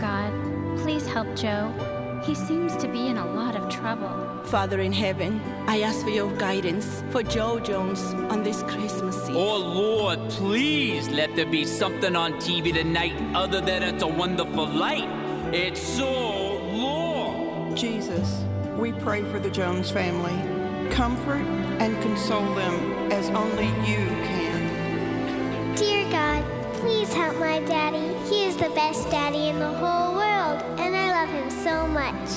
God, please help Joe. He seems to be in a lot of trouble. Father in heaven, I ask for your guidance for Joe Jones on this Christmas Eve. Oh Lord, please let there be something on TV tonight other than It's a Wonderful Life. It's so Lord. Jesus, we pray for the Jones family. Comfort and console them as only you can. Dear God, please help my daddy. He is the best daddy in the whole world, and I love him so much.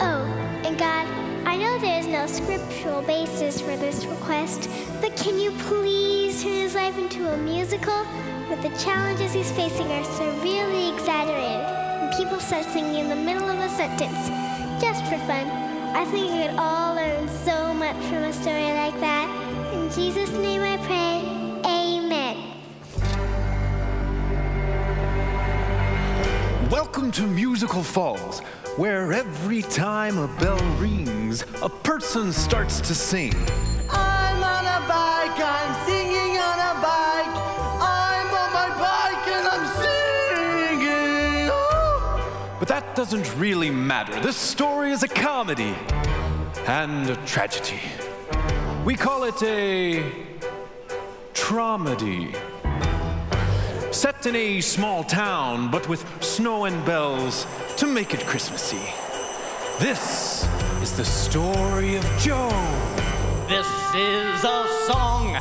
Oh, and God, I know there is no scriptural basis for this request, but can you please turn his life into a musical where the challenges he's facing are severely exaggerated and people start singing in the middle of a sentence just for fun? I think we could all learn so much from a story like that. In Jesus' name I pray, Welcome to Musical Falls, where every time a bell rings, a person starts to sing. I'm on a bike, I'm singing on a bike. I'm on my bike and I'm singing. Oh. But that doesn't really matter. This story is a comedy and a tragedy. We call it a traumedy. Set in a small town, but with snow and bells to make it Christmassy. This is the story of Joe. This is a song,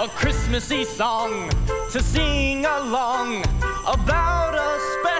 a Christmassy song to sing along about a special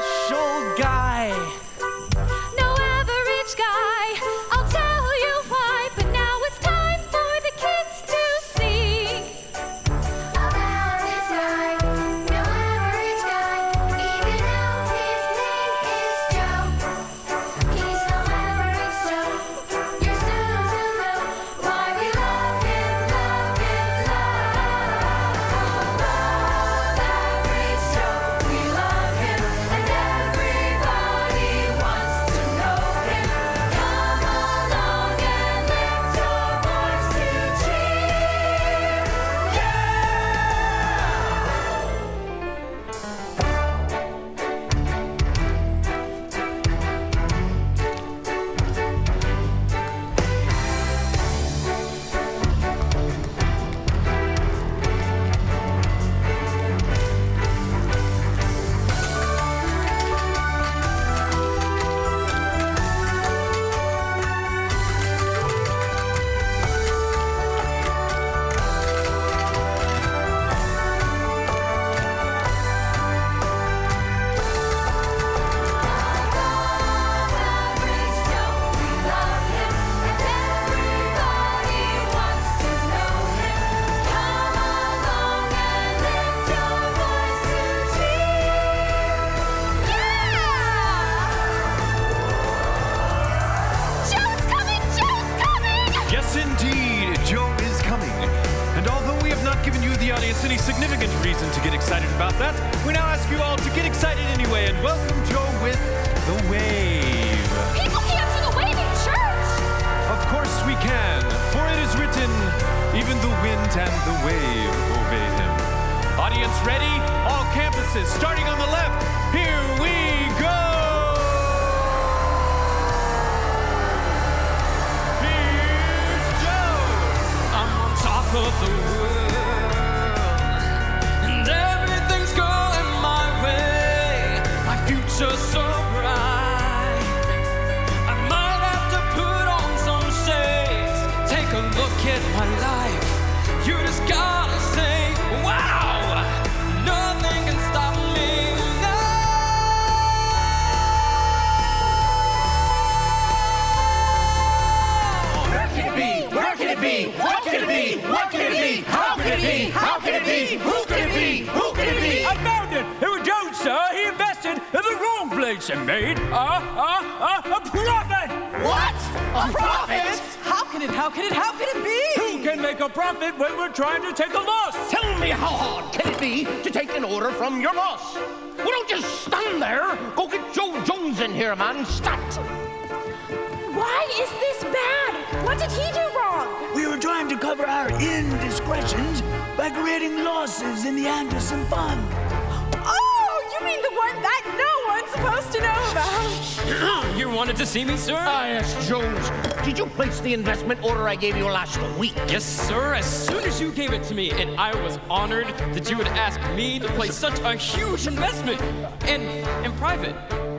investment order I gave you last week? Yes, sir, as soon as you gave it to me, and I was honored that you would ask me to place such a huge investment in, in private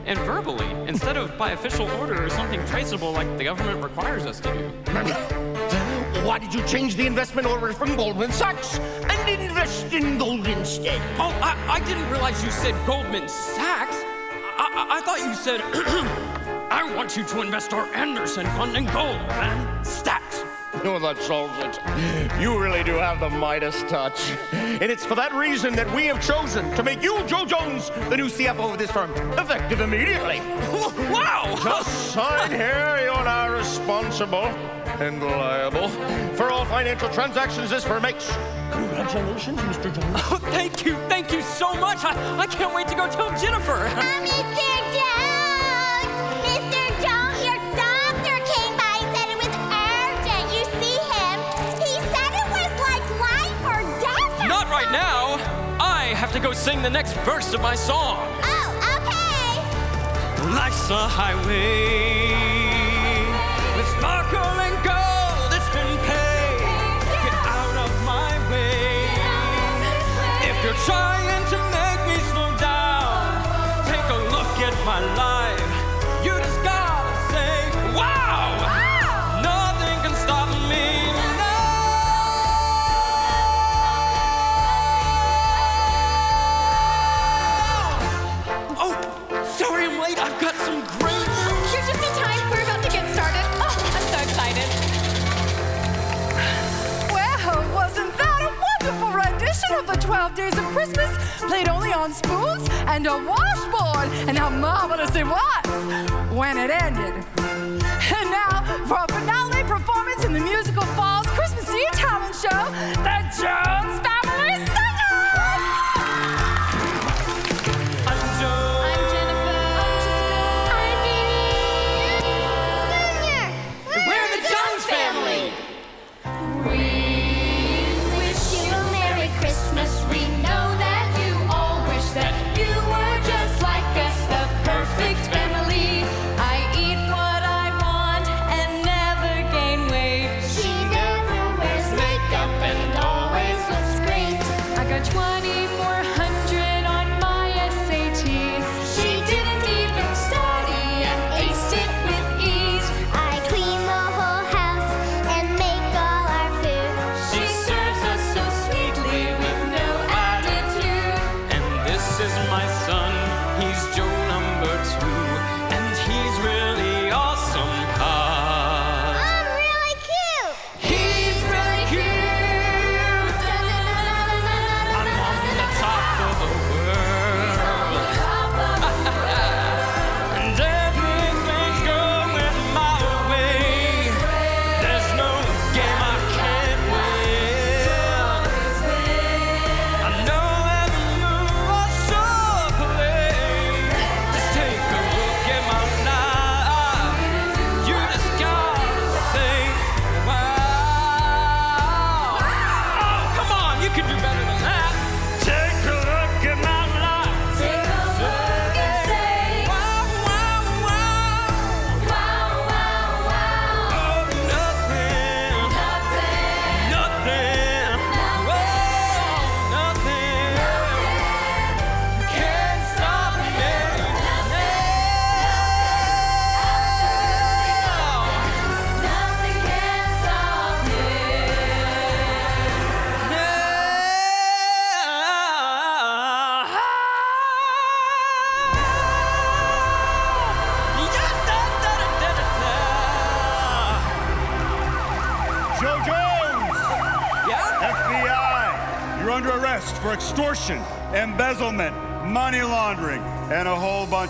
and verbally instead of by official order or something traceable like the government requires us to do. Why did you change the investment order from Goldman Sachs and invest in gold instead? Oh, I, I didn't realize you said Goldman Sachs. I, I, I thought you said, I want you to invest our Anderson fund in gold and stacks. Oh, that solves it. You really do have the Midas touch. And it's for that reason that we have chosen to make you, Joe Jones, the new CFO of this firm, effective immediately. Wow! Just sign here, you're now responsible and liable for all financial transactions this firm makes. Congratulations, Mr. Jones. Oh, thank you, thank you so much. I, I can't wait to go tell Jennifer. Mr. to go sing the next verse of my song. Oh, okay. Life's a highway with sparkling gold. It's been paid. Get out of my way. If you're trying to make me slow down, take a look at my life. Christmas, played only on spoons and a washboard, and how marvelous it was when it ended. And now, for a finale performance in the musical Falls Christmas Eve talent show, the Jones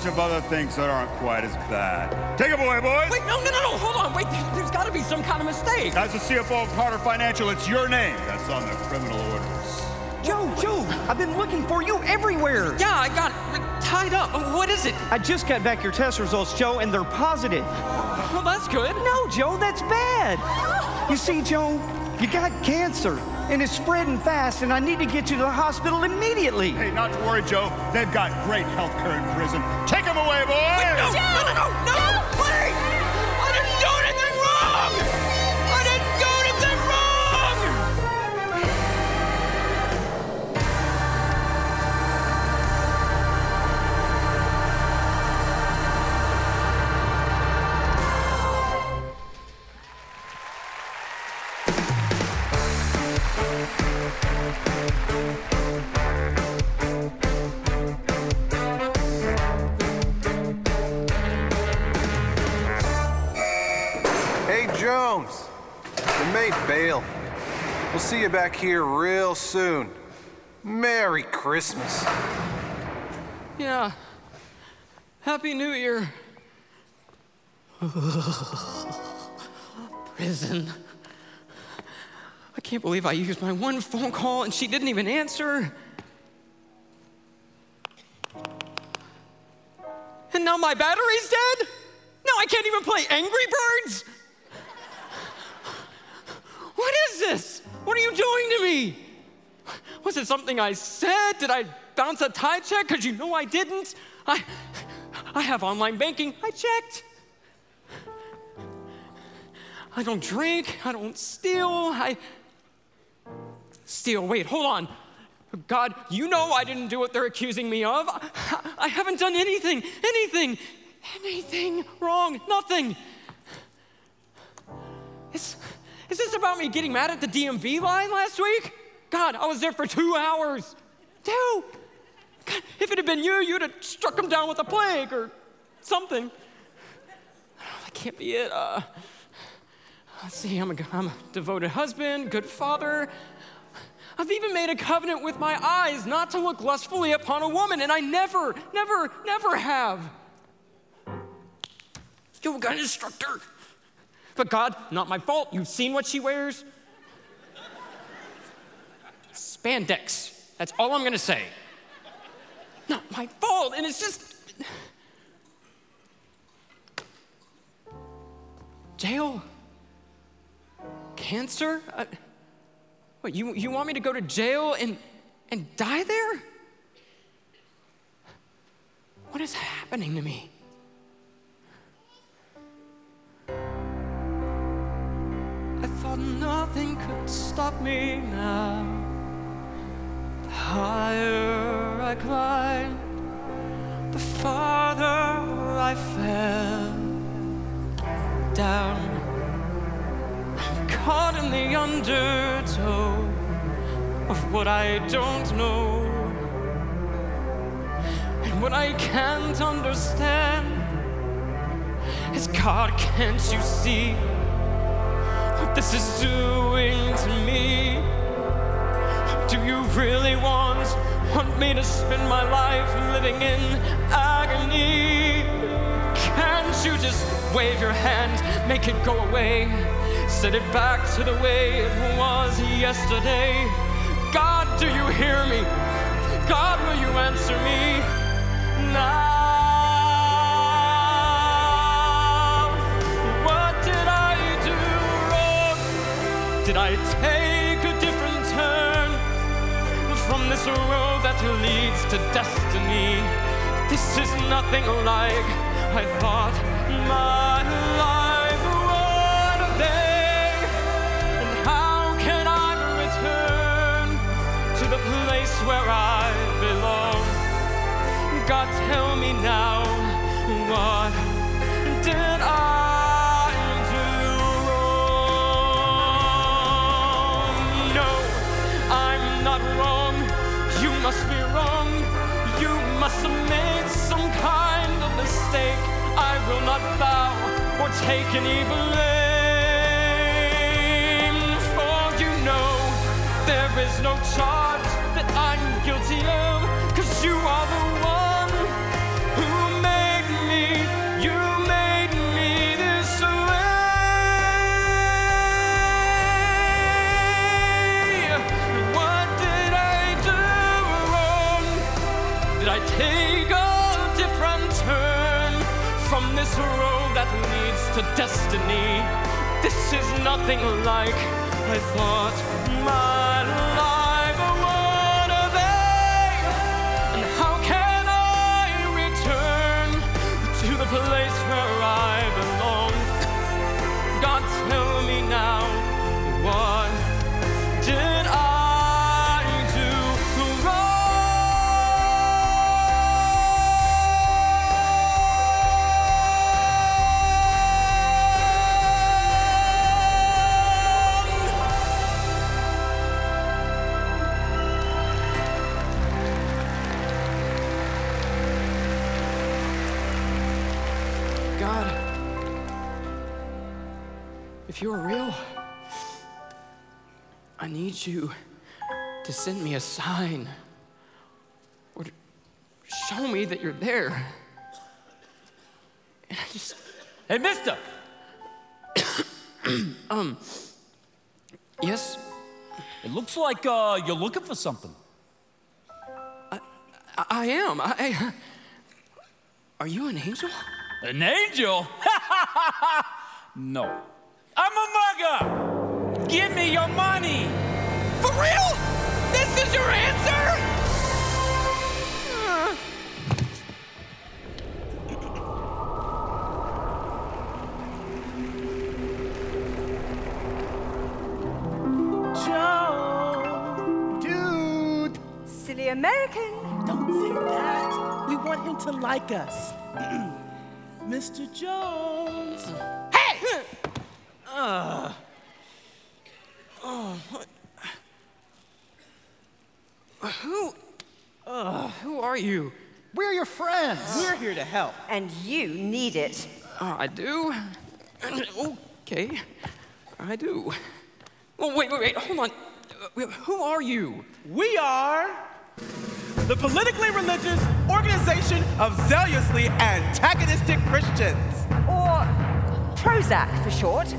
bunch of other things that aren't quite as bad. Take it away, boys! Wait, no, no, no, no, hold on. Wait, there- there's got to be some kind of mistake. As the CFO of Carter Financial, it's your name that's on the criminal orders. Joe, Joe, I've been looking for you everywhere. Yeah, I got tied up. What is it? I just got back your test results, Joe, and they're positive. Well, that's good. No, Joe, that's bad. You see, Joe, you got cancer. And it's spreading fast, and I need to get you to the hospital immediately. Hey, not to worry, Joe. They've got great health care in prison. Take him away, boys! no, no, no, no, no! Wait! Your mate bailed. We'll see you back here real soon. Merry Christmas. Yeah. Happy New Year. Prison. I can't believe I used my one phone call and she didn't even answer. And now my battery's dead? Now I can't even play Angry Birds? What is this? What are you doing to me? Was it something I said? Did I bounce a tie check? Because you know I didn't. I, I have online banking. I checked. I don't drink. I don't steal. I steal. Wait, hold on. God, you know I didn't do what they're accusing me of. I, I haven't done anything, anything, anything wrong. Nothing. Is, is this about me getting mad at the DMV line last week? God, I was there for two hours. Two. God, if it had been you, you'd have struck him down with a plague or something. That can't be it. Uh, let's see, I'm a, I'm a devoted husband, good father. I've even made a covenant with my eyes not to look lustfully upon a woman, and I never, never, never have. Yoga instructor. But God, not my fault. You've seen what she wears. Spandex. That's all I'm gonna say. Not my fault, and it's just. Jail? Cancer? Uh, what, you, you want me to go to jail and, and die there? What is happening to me? Nothing could stop me now. The higher I climbed, the farther I fell down. Caught in the undertow of what I don't know. And what I can't understand is God, can't you see this is doing to me? Do you really want, want me to spend my life living in agony? Can't you just wave your hand, make it go away? Set it back to the way it was yesterday. God, do you hear me? God, will you answer me now? Did I take a different turn from this road that leads to destiny? This is nothing like I thought my life would be. And how can I return to the place where I belong? God, tell me now, what must be wrong. You must have made some kind of mistake. I will not bow or take any blame. For you know there is no charge that I'm guilty of. Cause you are this road that leads to destiny? This is nothing like I thought my if you're real, I need you to send me a sign or to show me that you're there. And I just. Hey, mister! um. Yes? It looks like uh, you're looking for something. I, I am. I. Are you an angel? An angel? no. I'm a mugger! Give me your money! For real? This is your answer? Joe! Dude! Silly American. Don't think that. We want him to like us. Mr. Jones. Hey! Uh, oh, what? Who? Uh, who are you? We're your friends. We're here to help. And you need it. Uh, I do? Okay. I do. Well, wait, wait, wait. Hold on. Uh, Who are you? We are the politically religious organization of zealously antagonistic Christians. Or Prozac for short.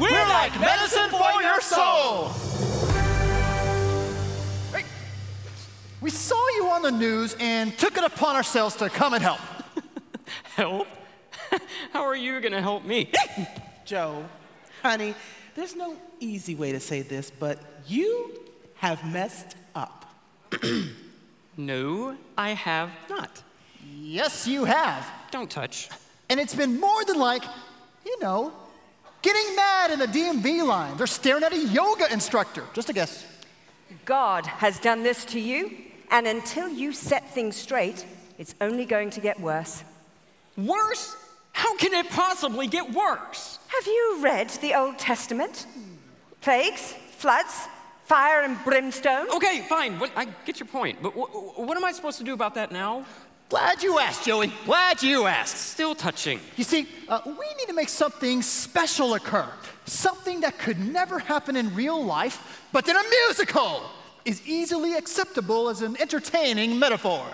We're like medicine for your soul. Hey, We saw you on the news and took it upon ourselves to come and help. Help? How are you going to help me? Joe, honey, there's no easy way to say this, but you have messed up. no, I have not. Yes, you have. Don't touch. And it's been more than like, you know, getting mad in the DMV lines or staring at a yoga instructor. Just a guess. God has done this to you, and until you set things straight, it's only going to get worse. Worse? How can it possibly get worse? Have you read the Old Testament? Plagues, floods, fire and brimstone? Okay, fine. What, I get your point. But wh- wh- what am I supposed to do about that now? Glad you asked, Joey. Glad you asked. Still touching. You see, uh, we need to make something special occur. Something that could never happen in real life, but in a musical is easily acceptable as an entertaining metaphor.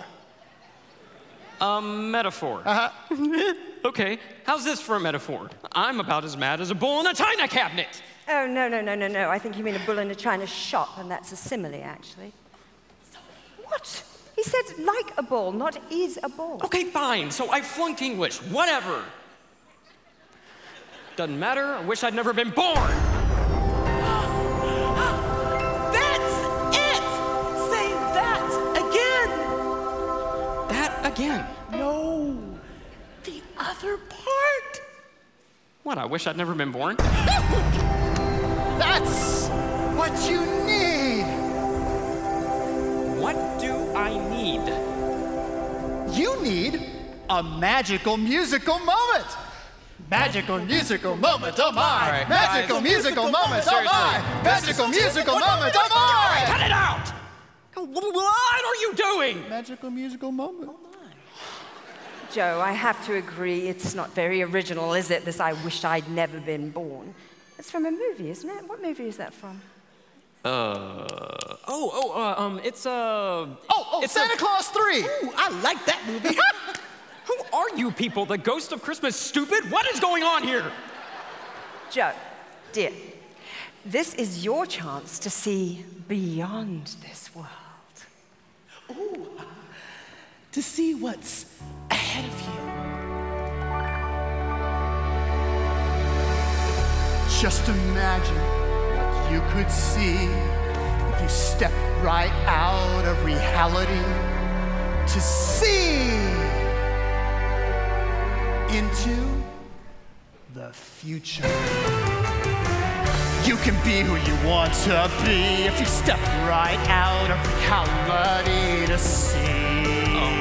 A metaphor. Uh huh. okay, how's this for a metaphor? I'm about as mad as a bull in a china cabinet. Oh, no, no, no, no, no. I think you mean a bull in a china shop, and that's a simile, actually. What? He said like a ball, not is a ball. Okay, fine. So I flunked English. Whatever. Doesn't matter. I wish I'd never been born. That's it! Say that again! That again. No, the other part. What? I wish I'd never been born. That's what you I need? You need a magical musical moment. Magical musical moment, oh my! All right, magical guys. musical moment, oh Seriously. my! Magical musical moment, oh my! Cut it out! What are you doing? Magical musical moment. Oh, Joe, I have to agree, it's not very original, is it? This I wish I'd never been born. It's from a movie, isn't it? What movie is that from? Uh oh oh uh, um it's uh Oh, oh, It's Santa a- Claus 3! Ooh, I like that movie. who are you people? The ghost of Christmas stupid? What is going on here? Joe, dear, this is your chance to see beyond this world. Ooh, to see what's ahead of you. Just imagine what you could see if you step right out of reality to see into the future. You can be who you want to be if you step right out of reality to see oh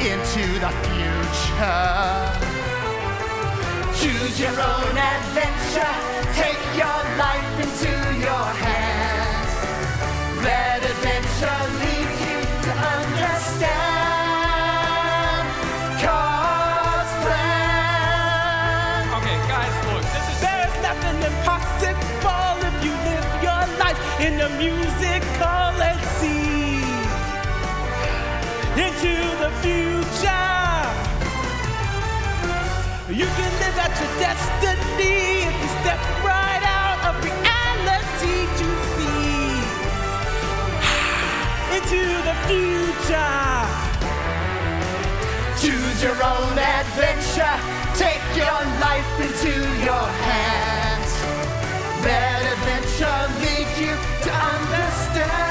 into the future. Choose your own adventure, take your life into your hands. Let adventure lead you to understand. Cause plan. Okay, guys, look, this is. There's nothing impossible if you live your life in the musical and see into the future. You can your destiny if you step right out of reality to see into the future. Choose your own adventure, take your life into your hands. Let adventure lead you to understand.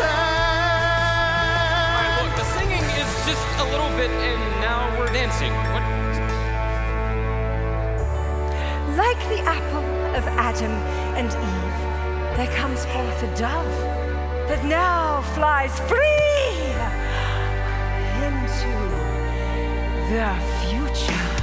All right, look, the singing is just a little bit, now we're dancing. What? Like the apple of Adam and Eve, there comes forth a dove that now flies free into the future.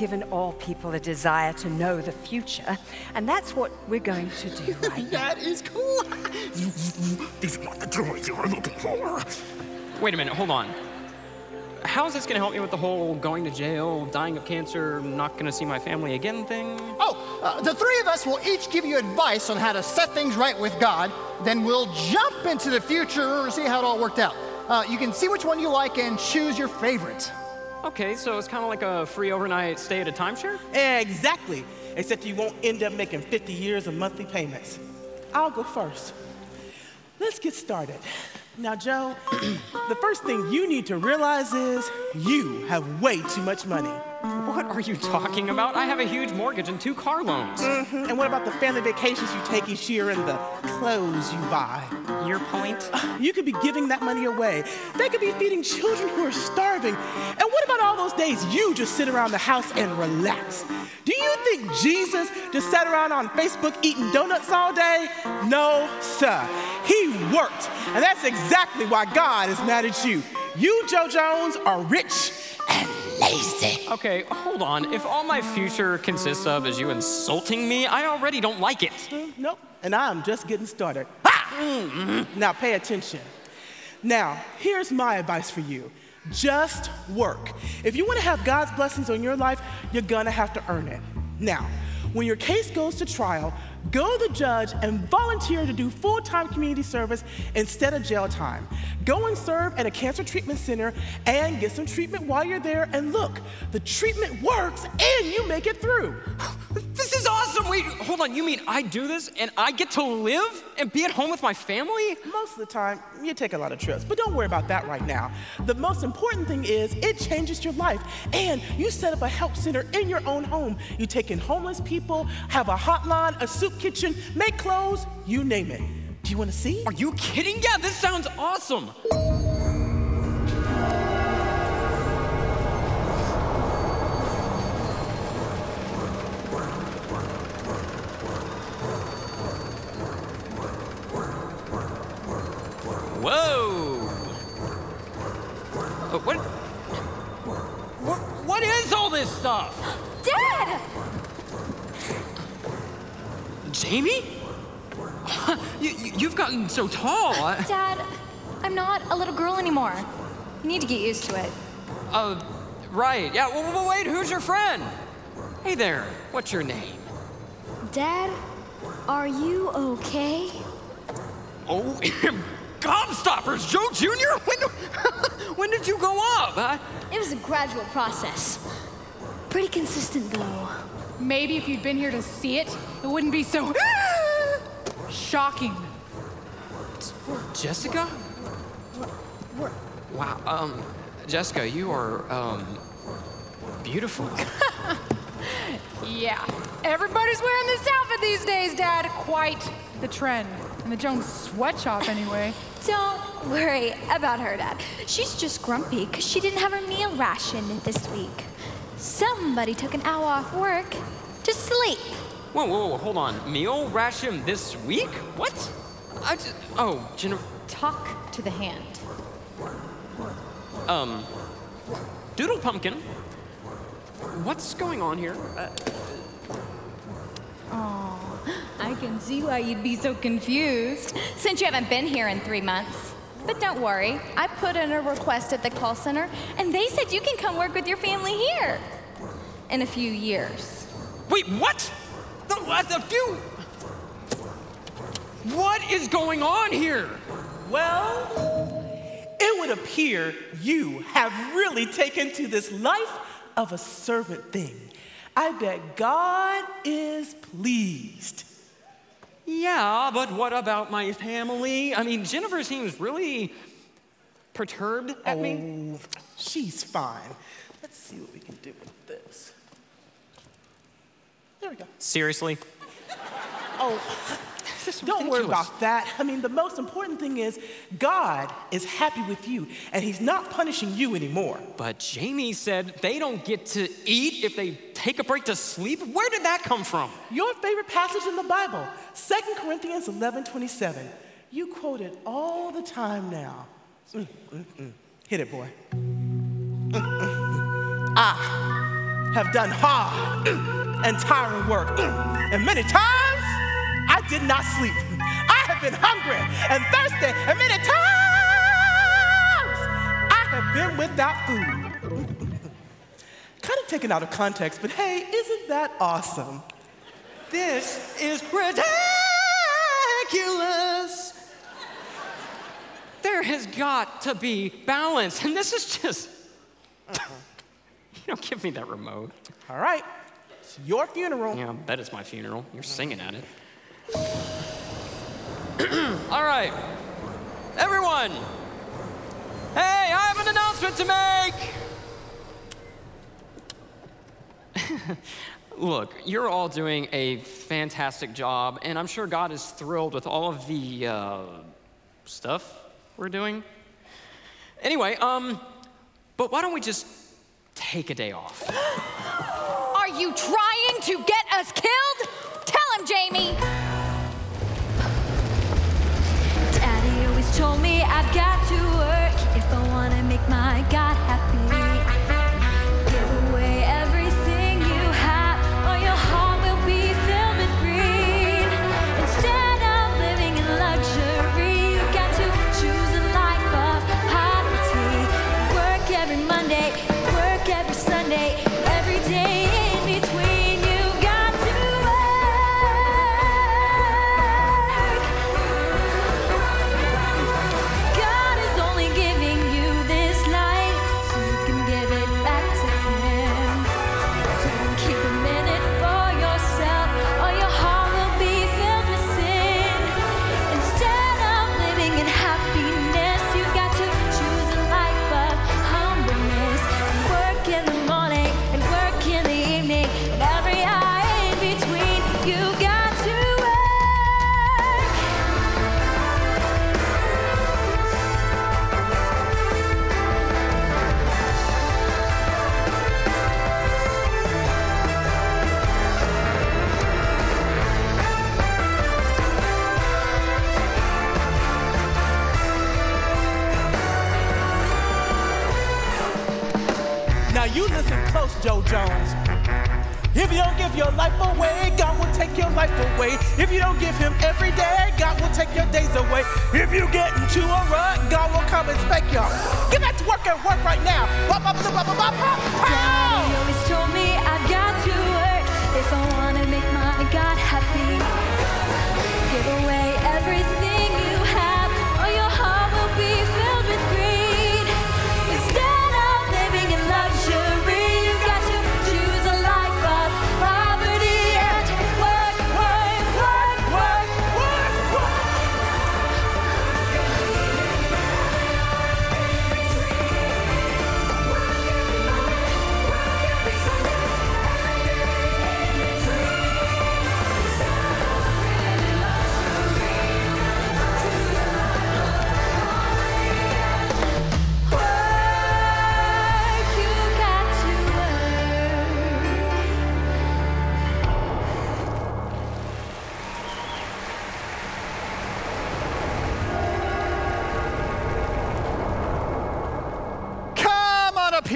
Given all people a desire to know the future, and that's what we're going to do right now. That is cool. These are not the toys you were looking for. Wait a minute, hold on. How is this going to help me with the whole going to jail, dying of cancer, not going to see my family again thing? Oh, uh, the three of us will each give you advice on how to set things right with God. Then we'll jump into the future and see how it all worked out. Uh, you can see which one you like and choose your favorite. Okay, so it's kind of like a free overnight stay at a timeshare? Exactly. Except you won't end up making 50 years of monthly payments. I'll go first. Let's get started. Now, Joe, the first thing you need to realize is you have way too much money. What are you talking about? I have a huge mortgage and two car loans. Mhm. And what about the family vacations you take each year and the clothes you buy? Your point? You could be giving that money away. They could be feeding children who are starving. And what about all those days you just sit around the house and relax? Do you think Jesus just sat around on Facebook eating donuts all day? No, sir. He worked. And that's exactly why God is mad at you. You, Joe Jones, are rich and lazy. Okay, hold on. If all my future consists of is you insulting me, I already don't like it. Mm, Nope. And I'm just getting started. Ha! Mm, Now pay attention. Now, here's my advice for you. Just work. If you want to have God's blessings on your life, you're going to have to earn it. Now, when your case goes to trial, go to the judge and volunteer to do full time community service instead of jail time. Go and serve at a cancer treatment center and get some treatment while you're there. And look, the treatment works and you make it through. This is awesome. Wait, hold on. You mean I do this and I get to live and be at home with my family? Most of the time, you take a lot of trips, but don't worry about that right now. The most important thing is it changes your life, and you set up a help center in your own home. You take in homeless people, have a hotline, a soup kitchen, make clothes, you name it. Do you want to see? Are you kidding? Yeah, this sounds awesome. Whoa! Uh, what? What? What is all this stuff? Dad! Jamie? you, you've gotten so tall. I- Dad, I'm not a little girl anymore. You need to get used to it. Uh, right. Yeah. Well, well, wait. Who's your friend? Hey there. What's your name? Dad, are you okay? Oh, gobstoppers, Joe Jr. When, when did you go up? Huh? It was a gradual process. Pretty consistent, though. Maybe if you'd been here to see it, it wouldn't be so shocking. Jessica? Wow, um, Jessica, you are, um, beautiful. Yeah, everybody's wearing this outfit these days, Dad. Quite the trend. In the Jones sweatshop, anyway. Don't worry about her, Dad. She's just grumpy because she didn't have her meal ration this week. Somebody took an hour off work to sleep. Whoa, whoa, whoa, hold on. Meal ration this week? What? I just, oh, Jennifer, Talk to the hand. um, Doodle Pumpkin. What's going on here? Uh, Oh, I can see why you'd be so confused since you haven't been here in three months. But don't worry, I put in a request at the call center, and they said you can come work with your family here in a few years. wait, what? The, the few? What is going on here? Well, it would appear you have really taken to this life of a servant thing. I bet God is pleased. Yeah, but what about my family? I mean, Jennifer seems really perturbed at me. Oh, she's fine. Let's see what we can do with this. There we go. Seriously? Oh, don't worry about that. I mean, the most important thing is God is happy with you, and He's not punishing you anymore. But Jamie said they don't get to eat if they take a break to sleep. Where did that come from? Your favorite passage in the Bible, 2 Corinthians 11 27. You quote it all the time now. Mm, mm, mm. Hit it, boy. Mm, mm, mm. I have done hard and tiring work, and many times I did not sleep. I have been hungry and thirsty, and many times I have been without food. kind of taken out of context, but hey, isn't that awesome? This is ridiculous. There has got to be balance, and this is just. Uh-huh. You don't give me that remote. All right, it's your funeral. Yeah, I bet it's my funeral. You're singing at it. All right, everyone. Hey, I have an announcement to make. Look, you're all doing a fantastic job, and I'm sure God is thrilled with all of the uh, stuff we're doing. Anyway, um, but why don't we just take a day off? Are you trying to get us killed? Tell him, Jamie. I've got to work if I want to make my God happy.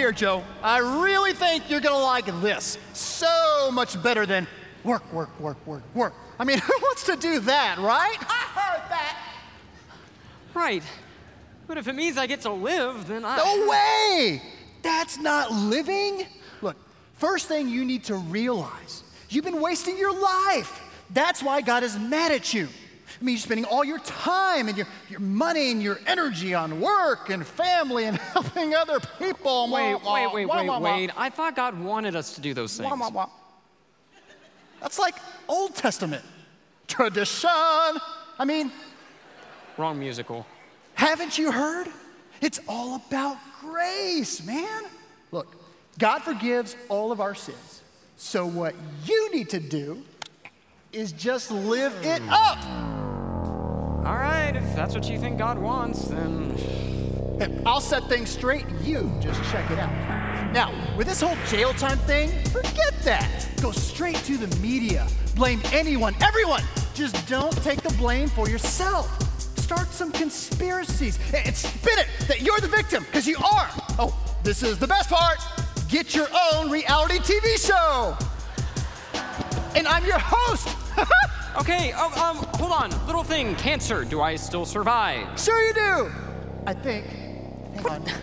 Here, Joe. I really think you're gonna like this. So much better than work, work, work, work, work. I mean, who wants to do that, right? I heard that. Right. But if it means I get to live, then I. No way! That's not living. Look, first thing you need to realize you've been wasting your life. That's why God is mad at you. I mean, you're spending all your time and your, your money and your energy on work and family and helping other people. Wait, Wah, wait, wait, wah, wait, wah, wait. I thought God wanted us to do those things. That's like Old Testament tradition. I mean, Wrong musical. haven't you heard? It's all about grace, man. Look, God forgives all of our sins. So what you need to do is just live it up. All right, if that's what you think God wants, then. I'll set things straight. You just check it out. Now, with this whole jail time thing, forget that. Go straight to the media. Blame anyone, everyone. Just don't take the blame for yourself. Start some conspiracies and spin it that you're the victim, because you are. Oh, this is the best part. Get your own reality TV show. And I'm your host. Okay, oh, um, hold on. Little thing, cancer. Do I still survive? Sure you do. I think. Hang on.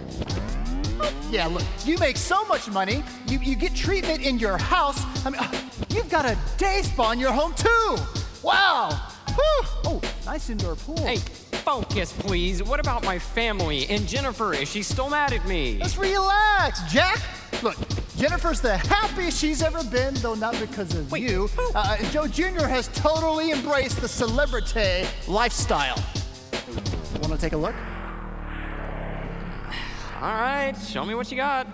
Yeah, look, you make so much money, you, you get treatment in your house. I mean, uh, you've got a day spa in your home too. Wow. Whew. Oh, nice indoor pool. Hey, focus, please. What about my family and Jennifer? Is she still mad at me? Let's relax, Jack. Look, Jennifer's the happiest she's ever been, though not because of you. Uh, Joe Jr. has totally embraced the celebrity lifestyle. Want to take a look? All right, show me what you got.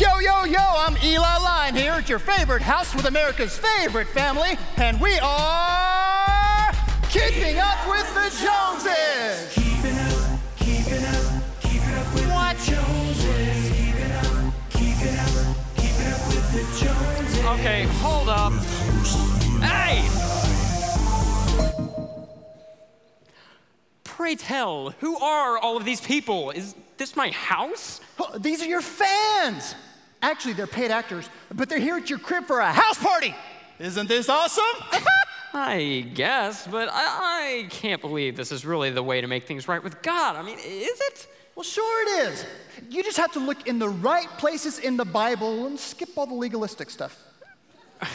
Yo, yo, yo, I'm Eli Line here at your favorite house with America's favorite family, and we are Keeping Up with the Joneses. Keeping up, keeping up, keeping up with what? the Joneses. Keeping up, keeping up, keeping up with the Joneses. Okay, hold up. Hey! Pray tell, who are all of these people? Is this my house? These are your fans. Actually, they're paid actors, but they're here at your crib for a house party. Isn't this awesome? I guess, but I, I can't believe this is really the way to make things right with God. I mean, is it? Well, sure it is. You just have to look in the right places in the Bible and skip all the legalistic stuff.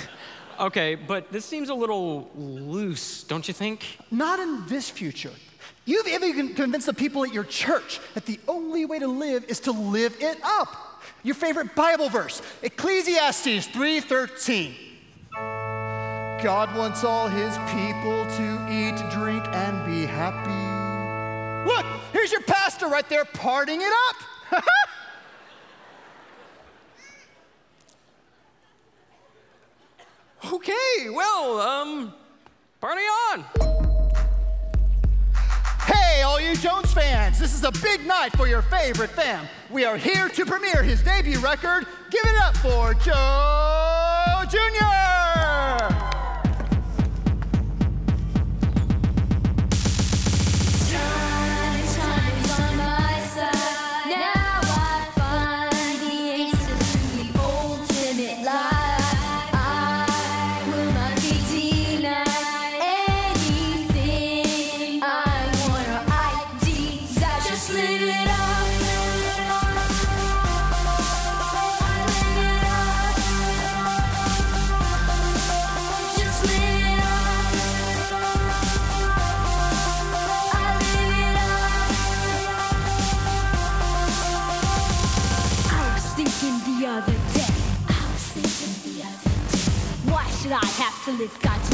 Okay, but this seems a little loose, don't you think? Not in this future. You've even convinced the people at your church that the only way to live is to live it up. Your favorite Bible verse, Ecclesiastes 3:13. God wants all his people to eat, drink, and be happy. Look, here's your pastor right there parting it up. Okay, well, um, party on. Hey, all you Jones fans, this is a big night for your favorite fam. We are here to premiere his debut record. Give it up for Joe Jr. Have to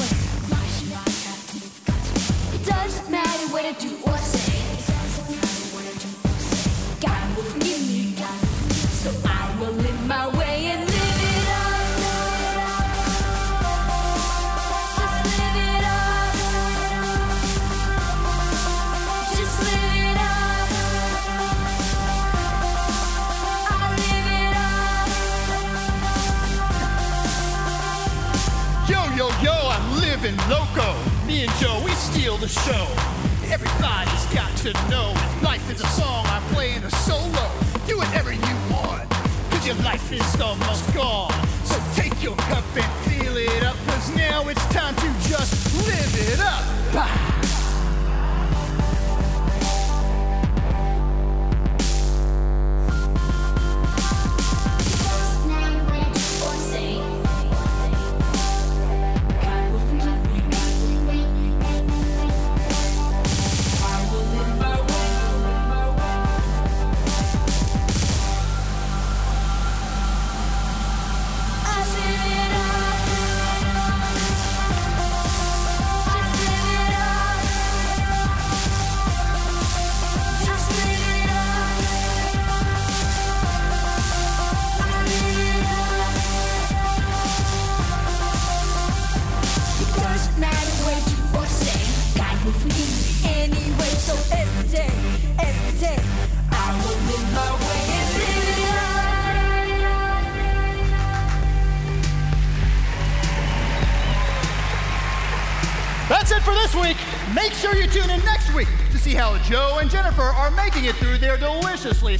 steal the show. Everybody's got to know life is a song I'm playing a solo. Do whatever you want, cause your life is almost gone. So take your cup and fill it up, cause now it's time to just live it up. Bah!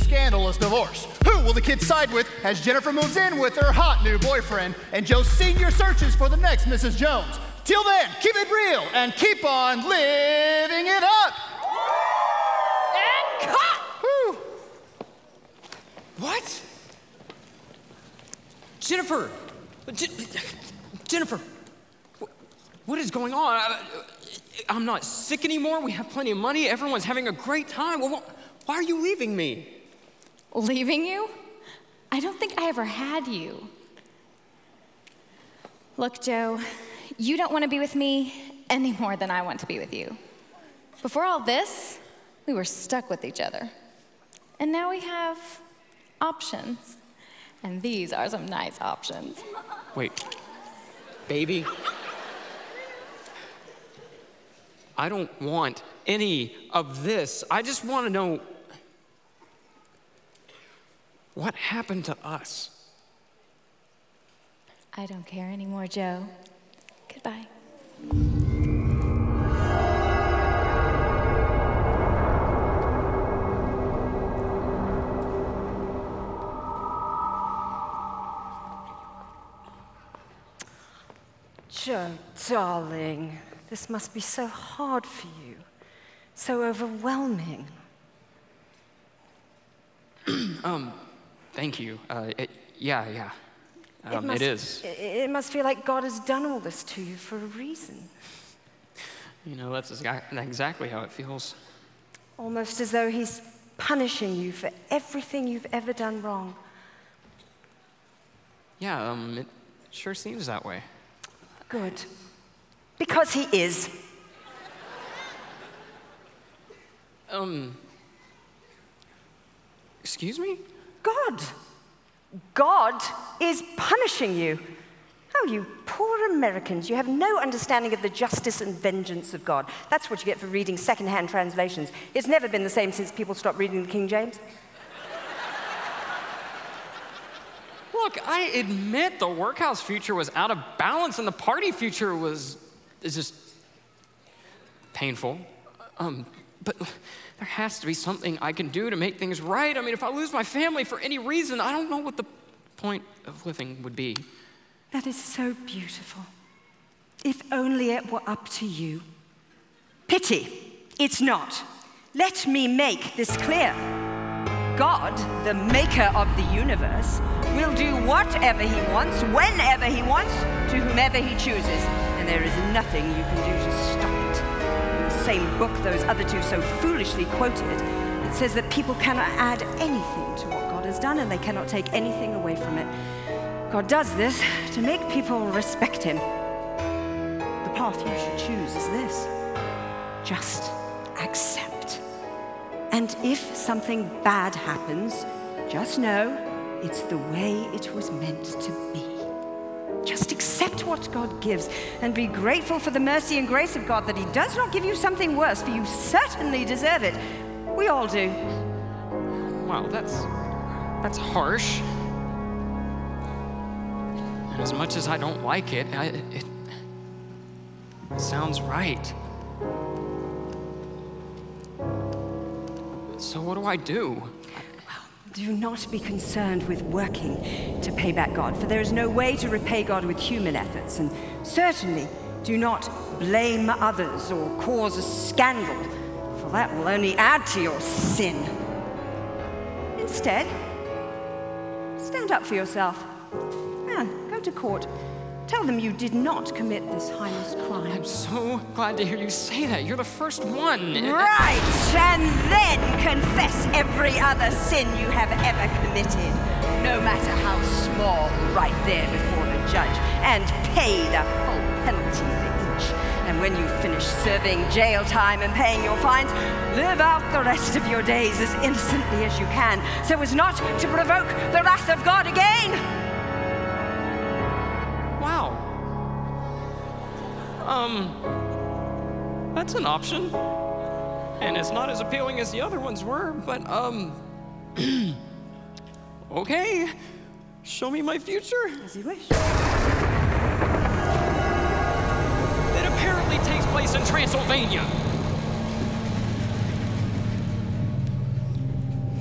Scandalous divorce. Who will the kids side with as Jennifer moves in with her hot new boyfriend and Joe senior searches for the next Mrs. Jones? Till then, keep it real and keep on living it up. And cut! What? Jennifer! Je- Jennifer! What is going on? I, I'm not sick anymore. We have plenty of money. Everyone's having a great time. Well, why are you leaving me? Leaving you? I don't think I ever had you. Look, Joe, you don't want to be with me any more than I want to be with you. Before all this, we were stuck with each other. And now we have options. And these are some nice options. Wait, baby? I don't want any of this. I just want to know what happened to us. I don't care anymore, Joe. Goodbye. Joe, darling, this must be so hard for you, so overwhelming. um, thank you. Uh, it, yeah, yeah. Um, must, it is. It, it must feel like God has done all this to you for a reason. You know, that's exactly how it feels. Almost as though He's punishing you for everything you've ever done wrong. Yeah, um, it sure seems that way. Good. Because He is. Um, excuse me? God. God is punishing you. Oh, you poor Americans. You have no understanding of the justice and vengeance of God. That's what you get for reading secondhand translations. It's never been the same since people stopped reading the King James. Look, I admit the workhouse future was out of balance and the party future was is just painful. Um, but there has to be something I can do to make things right. I mean, if I lose my family for any reason, I don't know what the point of living would be. That is so beautiful. If only it were up to you. Pity, it's not. Let me make this clear. God, the maker of the universe, will do whatever he wants, whenever he wants, to whomever he chooses. And there is nothing you can do to same book those other two so foolishly quoted, it says that people cannot add anything to what God has done and they cannot take anything away from it. God does this to make people respect him. The path you should choose is this just accept. And if something bad happens, just know it's the way it was meant to be. Just accept what God gives and be grateful for the mercy and grace of God that He does not give you something worse, for you certainly deserve it. We all do. Wow, that's that's harsh. And as much as I don't like it, I, it Sounds right. So, what do I do? Do not be concerned with working to pay back God, for there is no way to repay God with human efforts, and certainly do not blame others or cause a scandal, for that will only add to your sin. Instead, stand up for yourself. Yeah, go to court. Tell them you did not commit this heinous crime. I'm so glad to hear you say that. You're the first one. Right, and then confess every other sin you have ever committed, no matter how small, right there before the judge, and pay the full penalty for each. And when you finish serving jail time and paying your fines, live out the rest of your days as innocently as you can, so as not to provoke the wrath of God again. Um, that's an option. And it's not as appealing as the other ones were, but, um, okay. Show me my future. As you wish. That apparently takes place in Transylvania.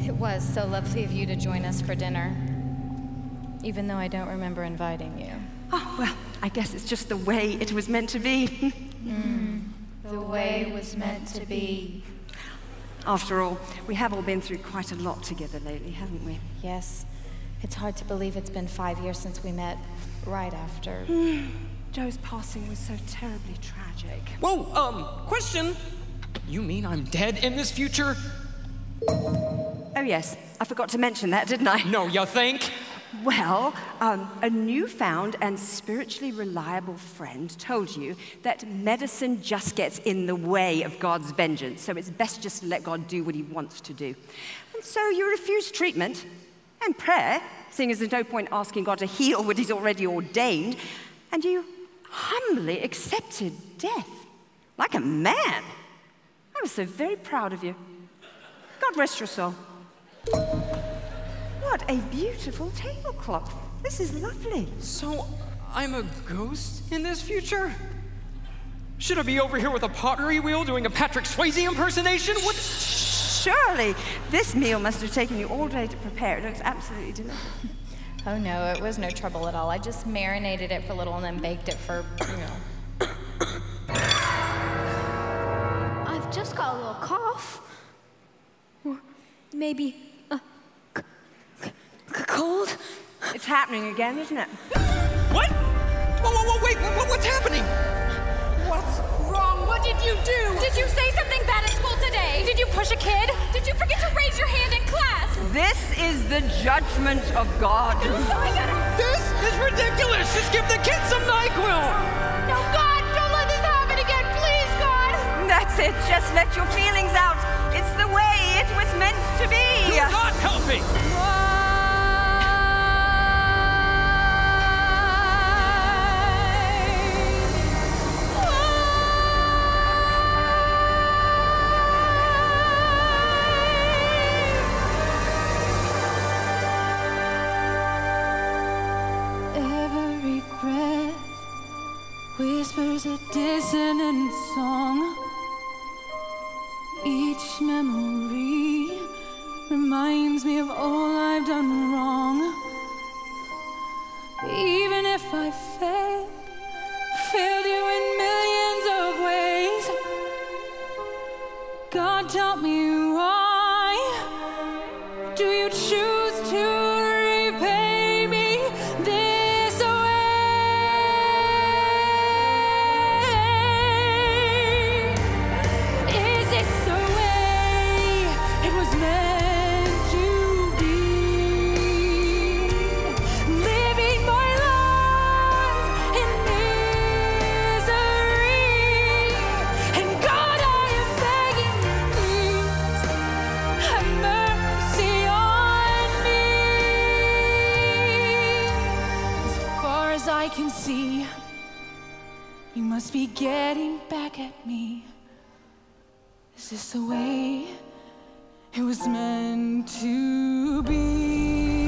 It was so lovely of you to join us for dinner, even though I don't remember inviting you. Oh, well, I guess it's just the way it was meant to be. The way it was meant to be. After all, we have all been through quite a lot together lately, haven't we? Yes. It's hard to believe it's been five years since we met right after. Joe's passing was so terribly tragic. Whoa, um, question. You mean I'm dead in this future? Oh, yes. I forgot to mention that, didn't I? No, you think? Well, um, a newfound and spiritually reliable friend told you that medicine just gets in the way of God's vengeance, so it's best just to let God do what he wants to do. And so you refused treatment and prayer, seeing as there's no point asking God to heal what he's already ordained, and you humbly accepted death like a man. I was so very proud of you. God rest your soul. What a beautiful tablecloth. This is lovely. So, I'm a ghost in this future? Should I be over here with a pottery wheel doing a Patrick Swayze impersonation? What? Surely this meal must have taken you all day to prepare. It looks absolutely delicious. Oh no, it was no trouble at all. I just marinated it for a little and then baked it for, you know. I've just got a little cough. Or maybe a c- c- cold. It's happening again, isn't it? What? Whoa, whoa, whoa, wait, what, what's happening? What's wrong? What did you do? Did you say something bad at school today? Did you push a kid? Did you forget to raise your hand in class? This is the judgment of God. This is ridiculous. Just give the kids some NyQuil. No, God, don't let this happen again, please, God. That's it. Just let your feelings out. It's the way it was meant to be. You're not helping. Every song. See, you must be getting back at me. Is this the way it was meant to be?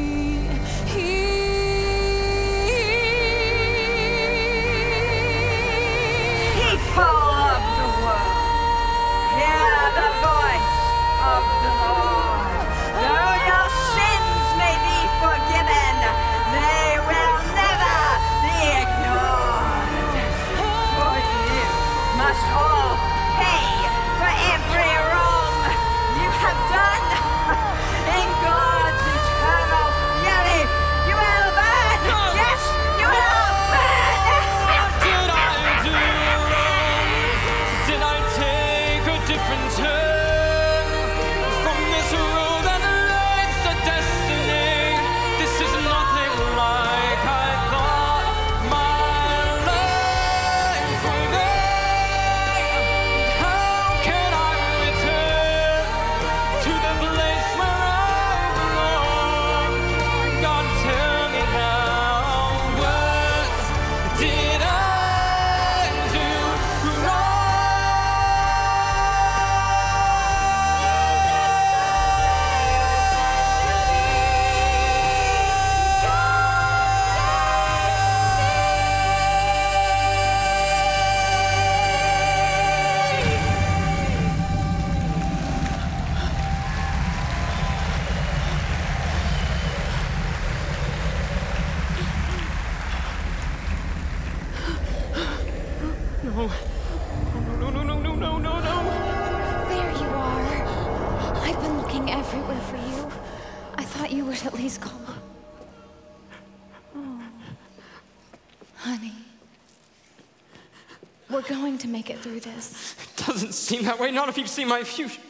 Make it through this. It doesn't seem that way, not if you've seen my future.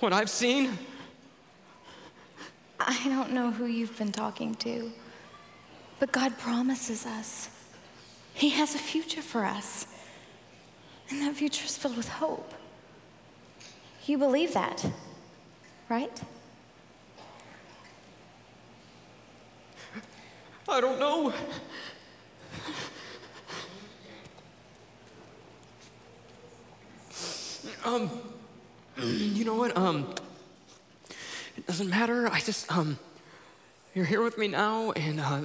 What I've seen, I don't know who you've been talking to, but God promises us. He has a future for us. And that future is filled with hope. You believe that, right? I don't know. Um, you know what? Um, it doesn't matter. I just, um, you're here with me now, and uh,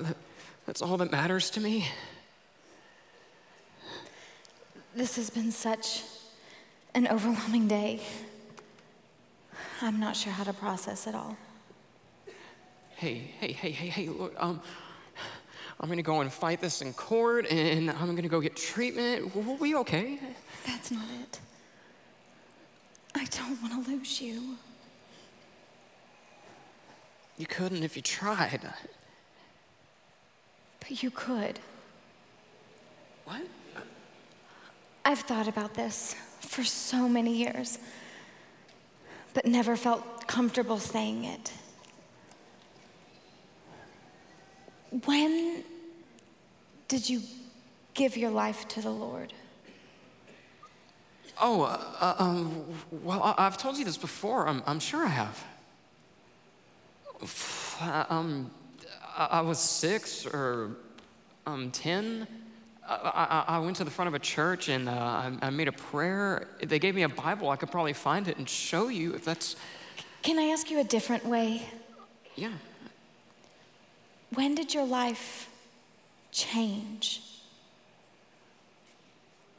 that's all that matters to me. This has been such an overwhelming day. I'm not sure how to process it all. Hey, hey, hey, hey, hey, look, um, I'm gonna go and fight this in court, and I'm gonna go get treatment. We'll be okay. That's not it. I don't want to lose you. You couldn't if you tried. But you could. What? I've thought about this for so many years, but never felt comfortable saying it. When did you give your life to the Lord? Oh, uh, uh, um, well, I've told you this before. I'm, I'm sure I have. Um, I, was six or um, ten. I, I, I went to the front of a church and uh, I, I made a prayer. They gave me a Bible. I could probably find it and show you if that's. Can I ask you a different way? Yeah. When did your life change?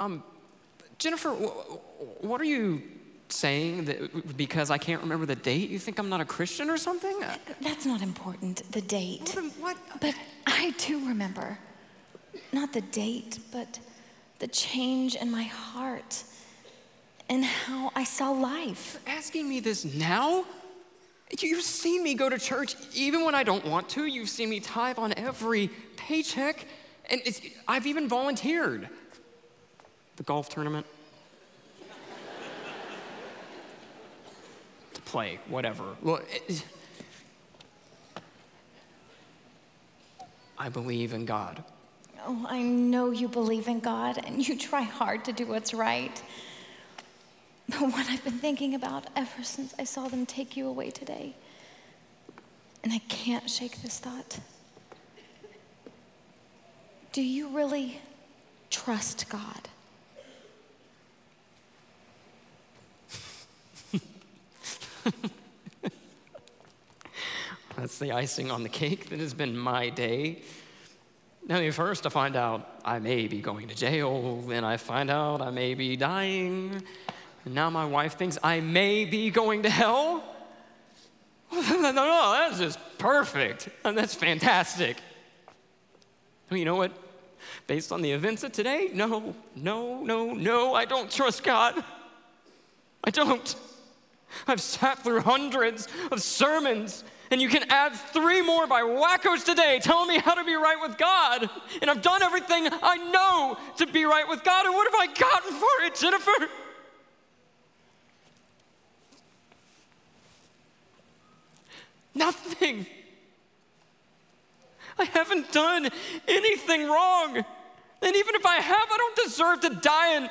Um, Jennifer, what are you saying? That because I can't remember the date, you think I'm not a Christian or something? Uh, that's not important, the date. what? But I do remember. Not the date, but the change in my heart and how I saw life. asking me this now? You've seen me go to church even when I don't want to. You've seen me tithe on every paycheck. And it's, I've even volunteered. The golf tournament. to play, whatever. Look, it- I believe in God. Oh, I know you believe in God and you try hard to do what's right. But what I've been thinking about ever since I saw them take you away today, and I can't shake this thought. Do you really trust God? That's the icing on the cake that has been my day. Now, first I find out I may be going to jail, then I find out I may be dying, and now my wife thinks I may be going to hell. no, no, no, that's just perfect, and that's fantastic. Well, you know what? Based on the events of today, no, no, no, no, I don't trust God. I don't. I've sat through hundreds of sermons, and you can add three more by wackos today telling me how to be right with God. And I've done everything I know to be right with God, and what have I gotten for it, Jennifer? Nothing. I haven't done anything wrong. And even if I have, I don't deserve to die in,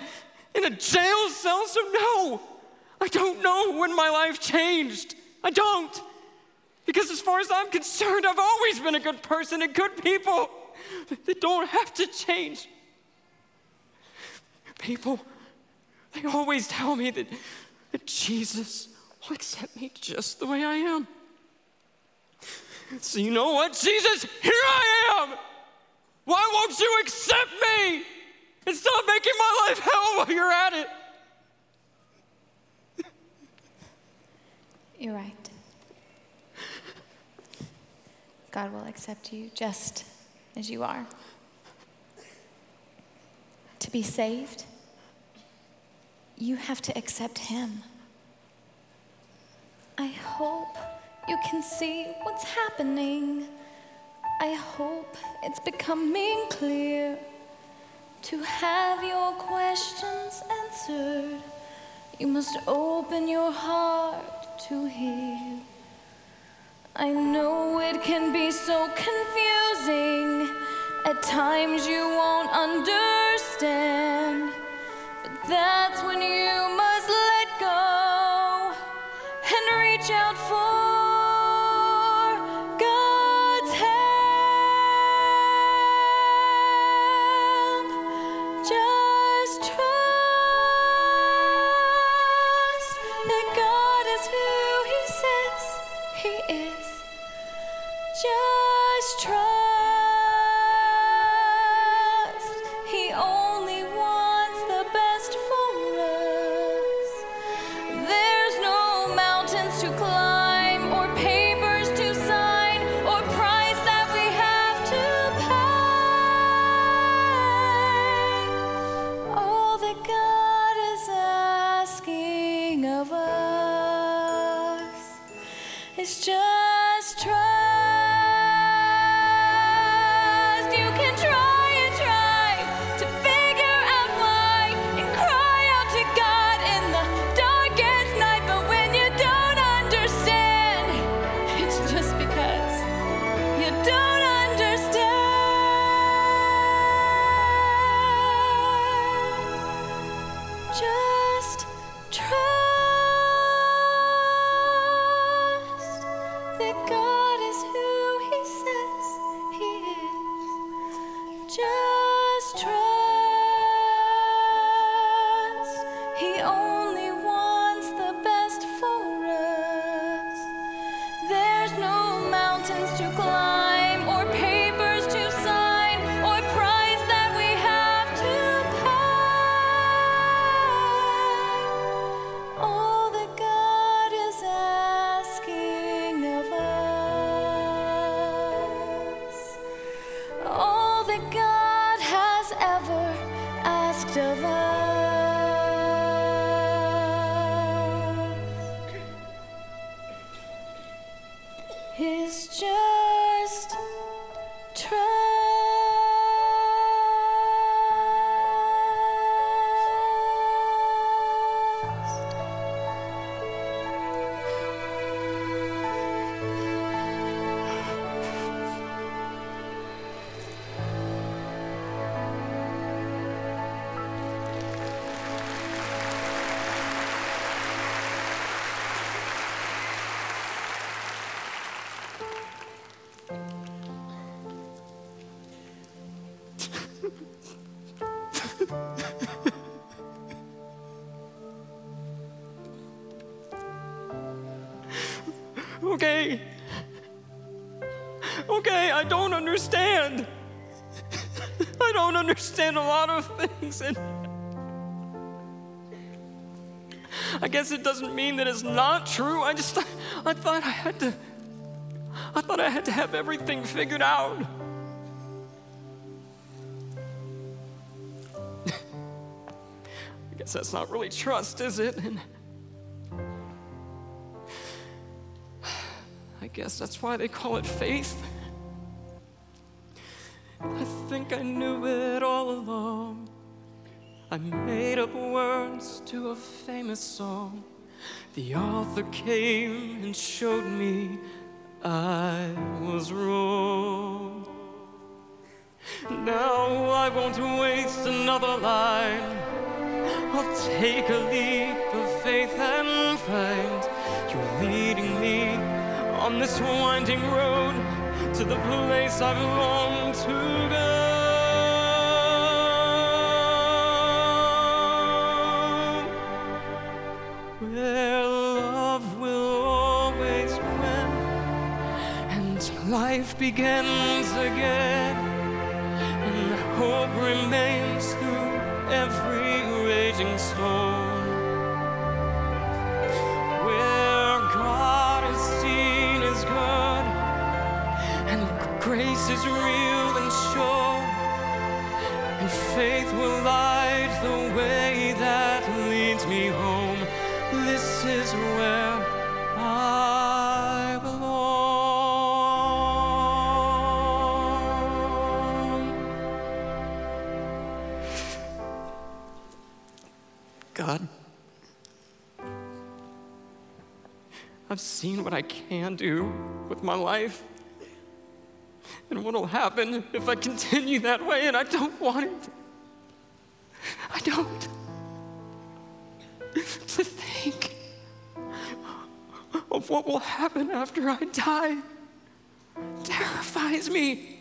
in a jail cell, so no. I don't know when my life changed. I don't. Because as far as I'm concerned, I've always been a good person and good people. They don't have to change. People, they always tell me that, that Jesus will accept me just the way I am. So you know what, Jesus? Here I am! Why won't you accept me? And stop making my life hell while you're at it. You're right. God will accept you just as you are. to be saved, you have to accept Him. I hope you can see what's happening. I hope it's becoming clear to have your questions answered. You must open your heart to hear. I know it can be so confusing. At times you won't understand. But that's when you must understand a lot of things, and I guess it doesn't mean that it's not true. I just, I thought I had to, I thought I had to have everything figured out. I guess that's not really trust, is it? And I guess that's why they call it faith. I think I knew it all along. I made up words to a famous song. The author came and showed me I was wrong. Now I won't waste another line. I'll take a leap of faith and find you're leading me on this winding road to the place I've longed to go. Life begins again, and hope remains through every raging storm. Where God is seen as good and grace is real and sure, and faith will light the way that leads me home. This is where I've seen what I can do with my life and what'll happen if I continue that way, and I don't want it. I don't. To think of what will happen after I die terrifies me.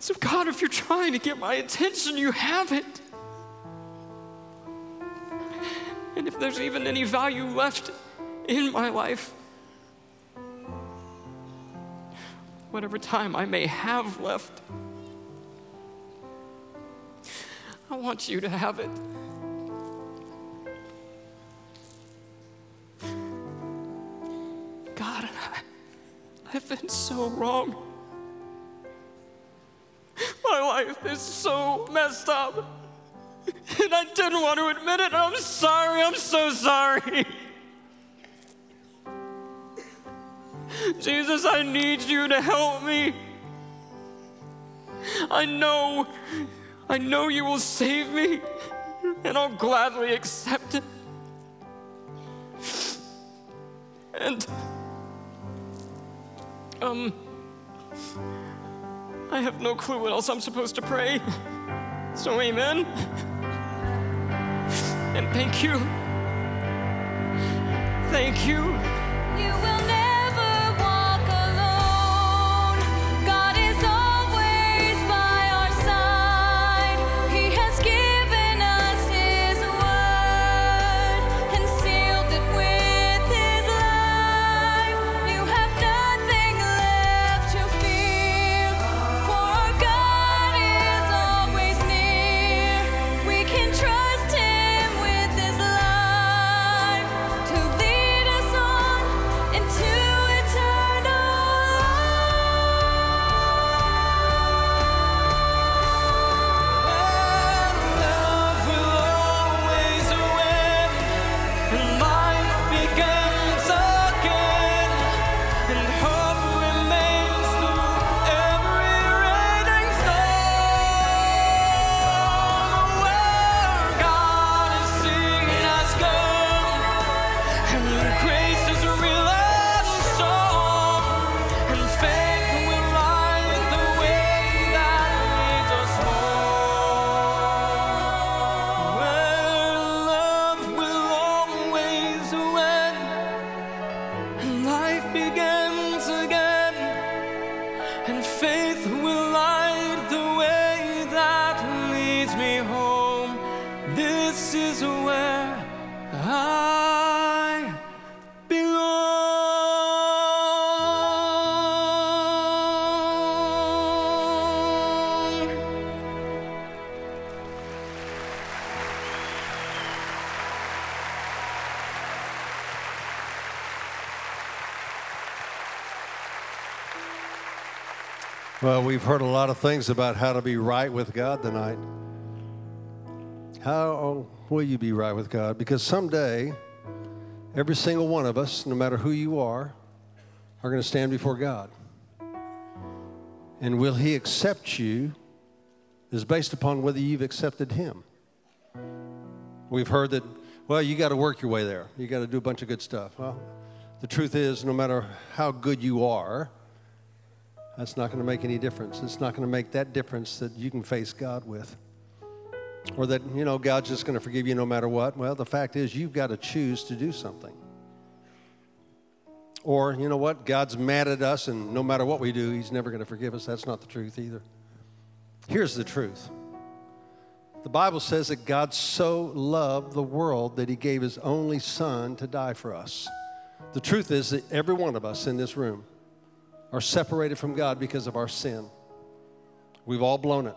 So, God, if you're trying to get my attention, you have it. And if there's even any value left in my life, whatever time I may have left, I want you to have it. God, I've been so wrong. My life is so messed up. And I didn't want to admit it. I'm sorry. I'm so sorry. Jesus, I need you to help me. I know, I know you will save me, and I'll gladly accept it. And, um, I have no clue what else I'm supposed to pray. So, amen. And thank you. Thank you. Well, we've heard a lot of things about how to be right with God tonight. How will you be right with God? Because someday, every single one of us, no matter who you are, are going to stand before God. And will He accept you is based upon whether you've accepted Him. We've heard that, well, you got to work your way there. You got to do a bunch of good stuff. Well, the truth is, no matter how good you are, that's not going to make any difference. It's not going to make that difference that you can face God with. Or that, you know, God's just going to forgive you no matter what. Well, the fact is, you've got to choose to do something. Or, you know what? God's mad at us, and no matter what we do, He's never going to forgive us. That's not the truth either. Here's the truth the Bible says that God so loved the world that He gave His only Son to die for us. The truth is that every one of us in this room are separated from God because of our sin. We've all blown it.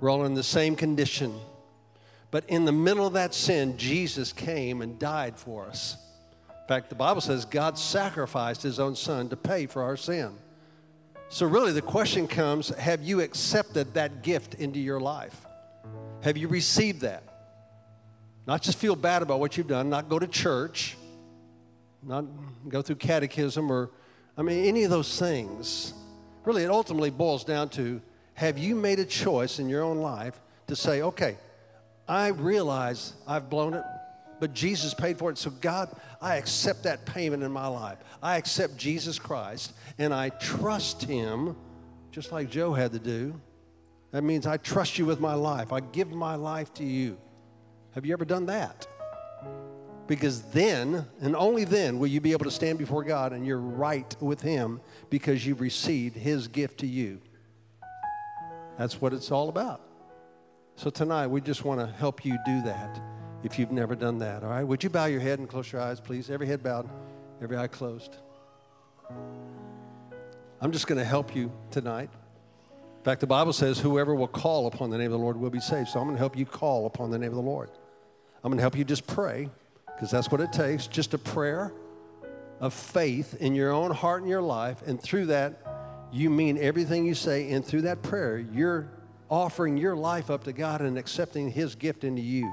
We're all in the same condition. But in the middle of that sin, Jesus came and died for us. In fact, the Bible says God sacrificed his own son to pay for our sin. So, really, the question comes have you accepted that gift into your life? Have you received that? Not just feel bad about what you've done, not go to church, not go through catechism or, I mean, any of those things. Really, it ultimately boils down to have you made a choice in your own life to say, okay, I realize I've blown it, but Jesus paid for it. So, God, I accept that payment in my life. I accept Jesus Christ and I trust Him, just like Joe had to do. That means I trust you with my life. I give my life to you. Have you ever done that? Because then, and only then, will you be able to stand before God and you're right with Him because you've received His gift to you. That's what it's all about. So tonight, we just want to help you do that if you've never done that, all right? Would you bow your head and close your eyes, please? Every head bowed, every eye closed. I'm just going to help you tonight. In fact, the Bible says, whoever will call upon the name of the Lord will be saved. So I'm going to help you call upon the name of the Lord. I'm going to help you just pray, because that's what it takes just a prayer of faith in your own heart and your life. And through that, you mean everything you say. And through that prayer, you're offering your life up to God and accepting His gift into you.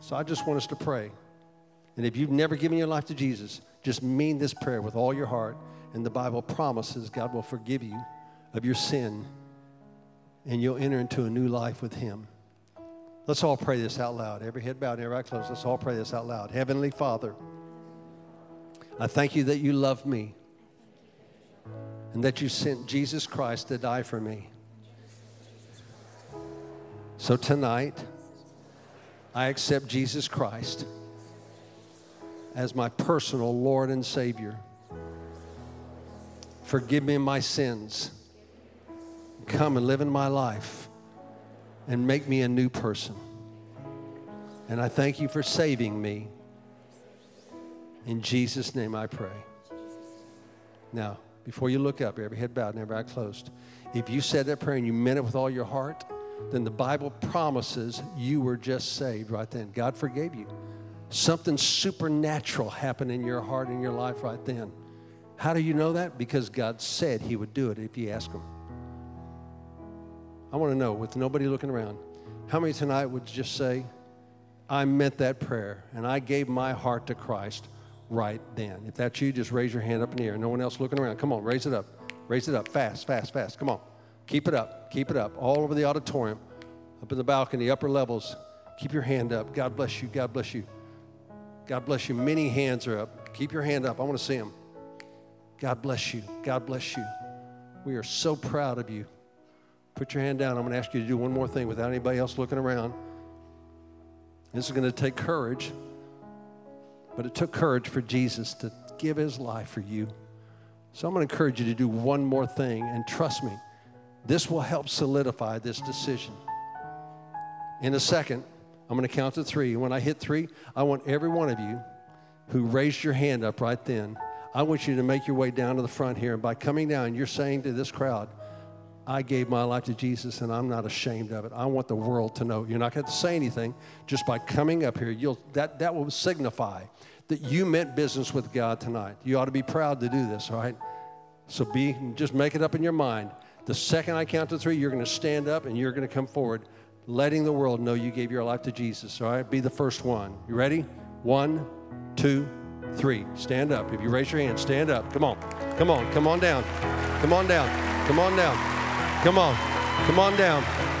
So I just want us to pray. And if you've never given your life to Jesus, just mean this prayer with all your heart. And the Bible promises God will forgive you of your sin and you'll enter into a new life with Him. Let's all pray this out loud. Every head bowed, every eye closed. Let's all pray this out loud. Heavenly Father, I thank you that you love me and that you sent Jesus Christ to die for me. So tonight, I accept Jesus Christ as my personal Lord and Savior. Forgive me my sins. Come and live in my life and make me a new person. And I thank you for saving me. In Jesus' name I pray. Now, before you look up, every head bowed and every eye closed, if you said that prayer and you meant it with all your heart, then the Bible promises you were just saved right then. God forgave you. Something supernatural happened in your heart and your life right then. How do you know that? Because God said He would do it if you ask Him. I want to know, with nobody looking around, how many tonight would just say, I meant that prayer and I gave my heart to Christ right then? If that's you, just raise your hand up in the air. No one else looking around. Come on, raise it up. Raise it up fast, fast, fast. Come on. Keep it up. Keep it up. All over the auditorium, up in the balcony, upper levels. Keep your hand up. God bless you. God bless you. God bless you. Many hands are up. Keep your hand up. I want to see them. God bless you. God bless you. We are so proud of you. Put your hand down. I'm going to ask you to do one more thing without anybody else looking around. This is going to take courage, but it took courage for Jesus to give his life for you. So I'm going to encourage you to do one more thing, and trust me, this will help solidify this decision. In a second, I'm going to count to three. When I hit three, I want every one of you who raised your hand up right then, I want you to make your way down to the front here. And by coming down, you're saying to this crowd, I gave my life to Jesus and I'm not ashamed of it. I want the world to know. You're not going to say anything. Just by coming up here, you'll, that, that will signify that you meant business with God tonight. You ought to be proud to do this, all right? So be, just make it up in your mind. The second I count to three, you're going to stand up and you're going to come forward, letting the world know you gave your life to Jesus, all right? Be the first one. You ready? One, two, three. Stand up. If you raise your hand, stand up. Come on. Come on. Come on down. Come on down. Come on down. Come on. Come on down.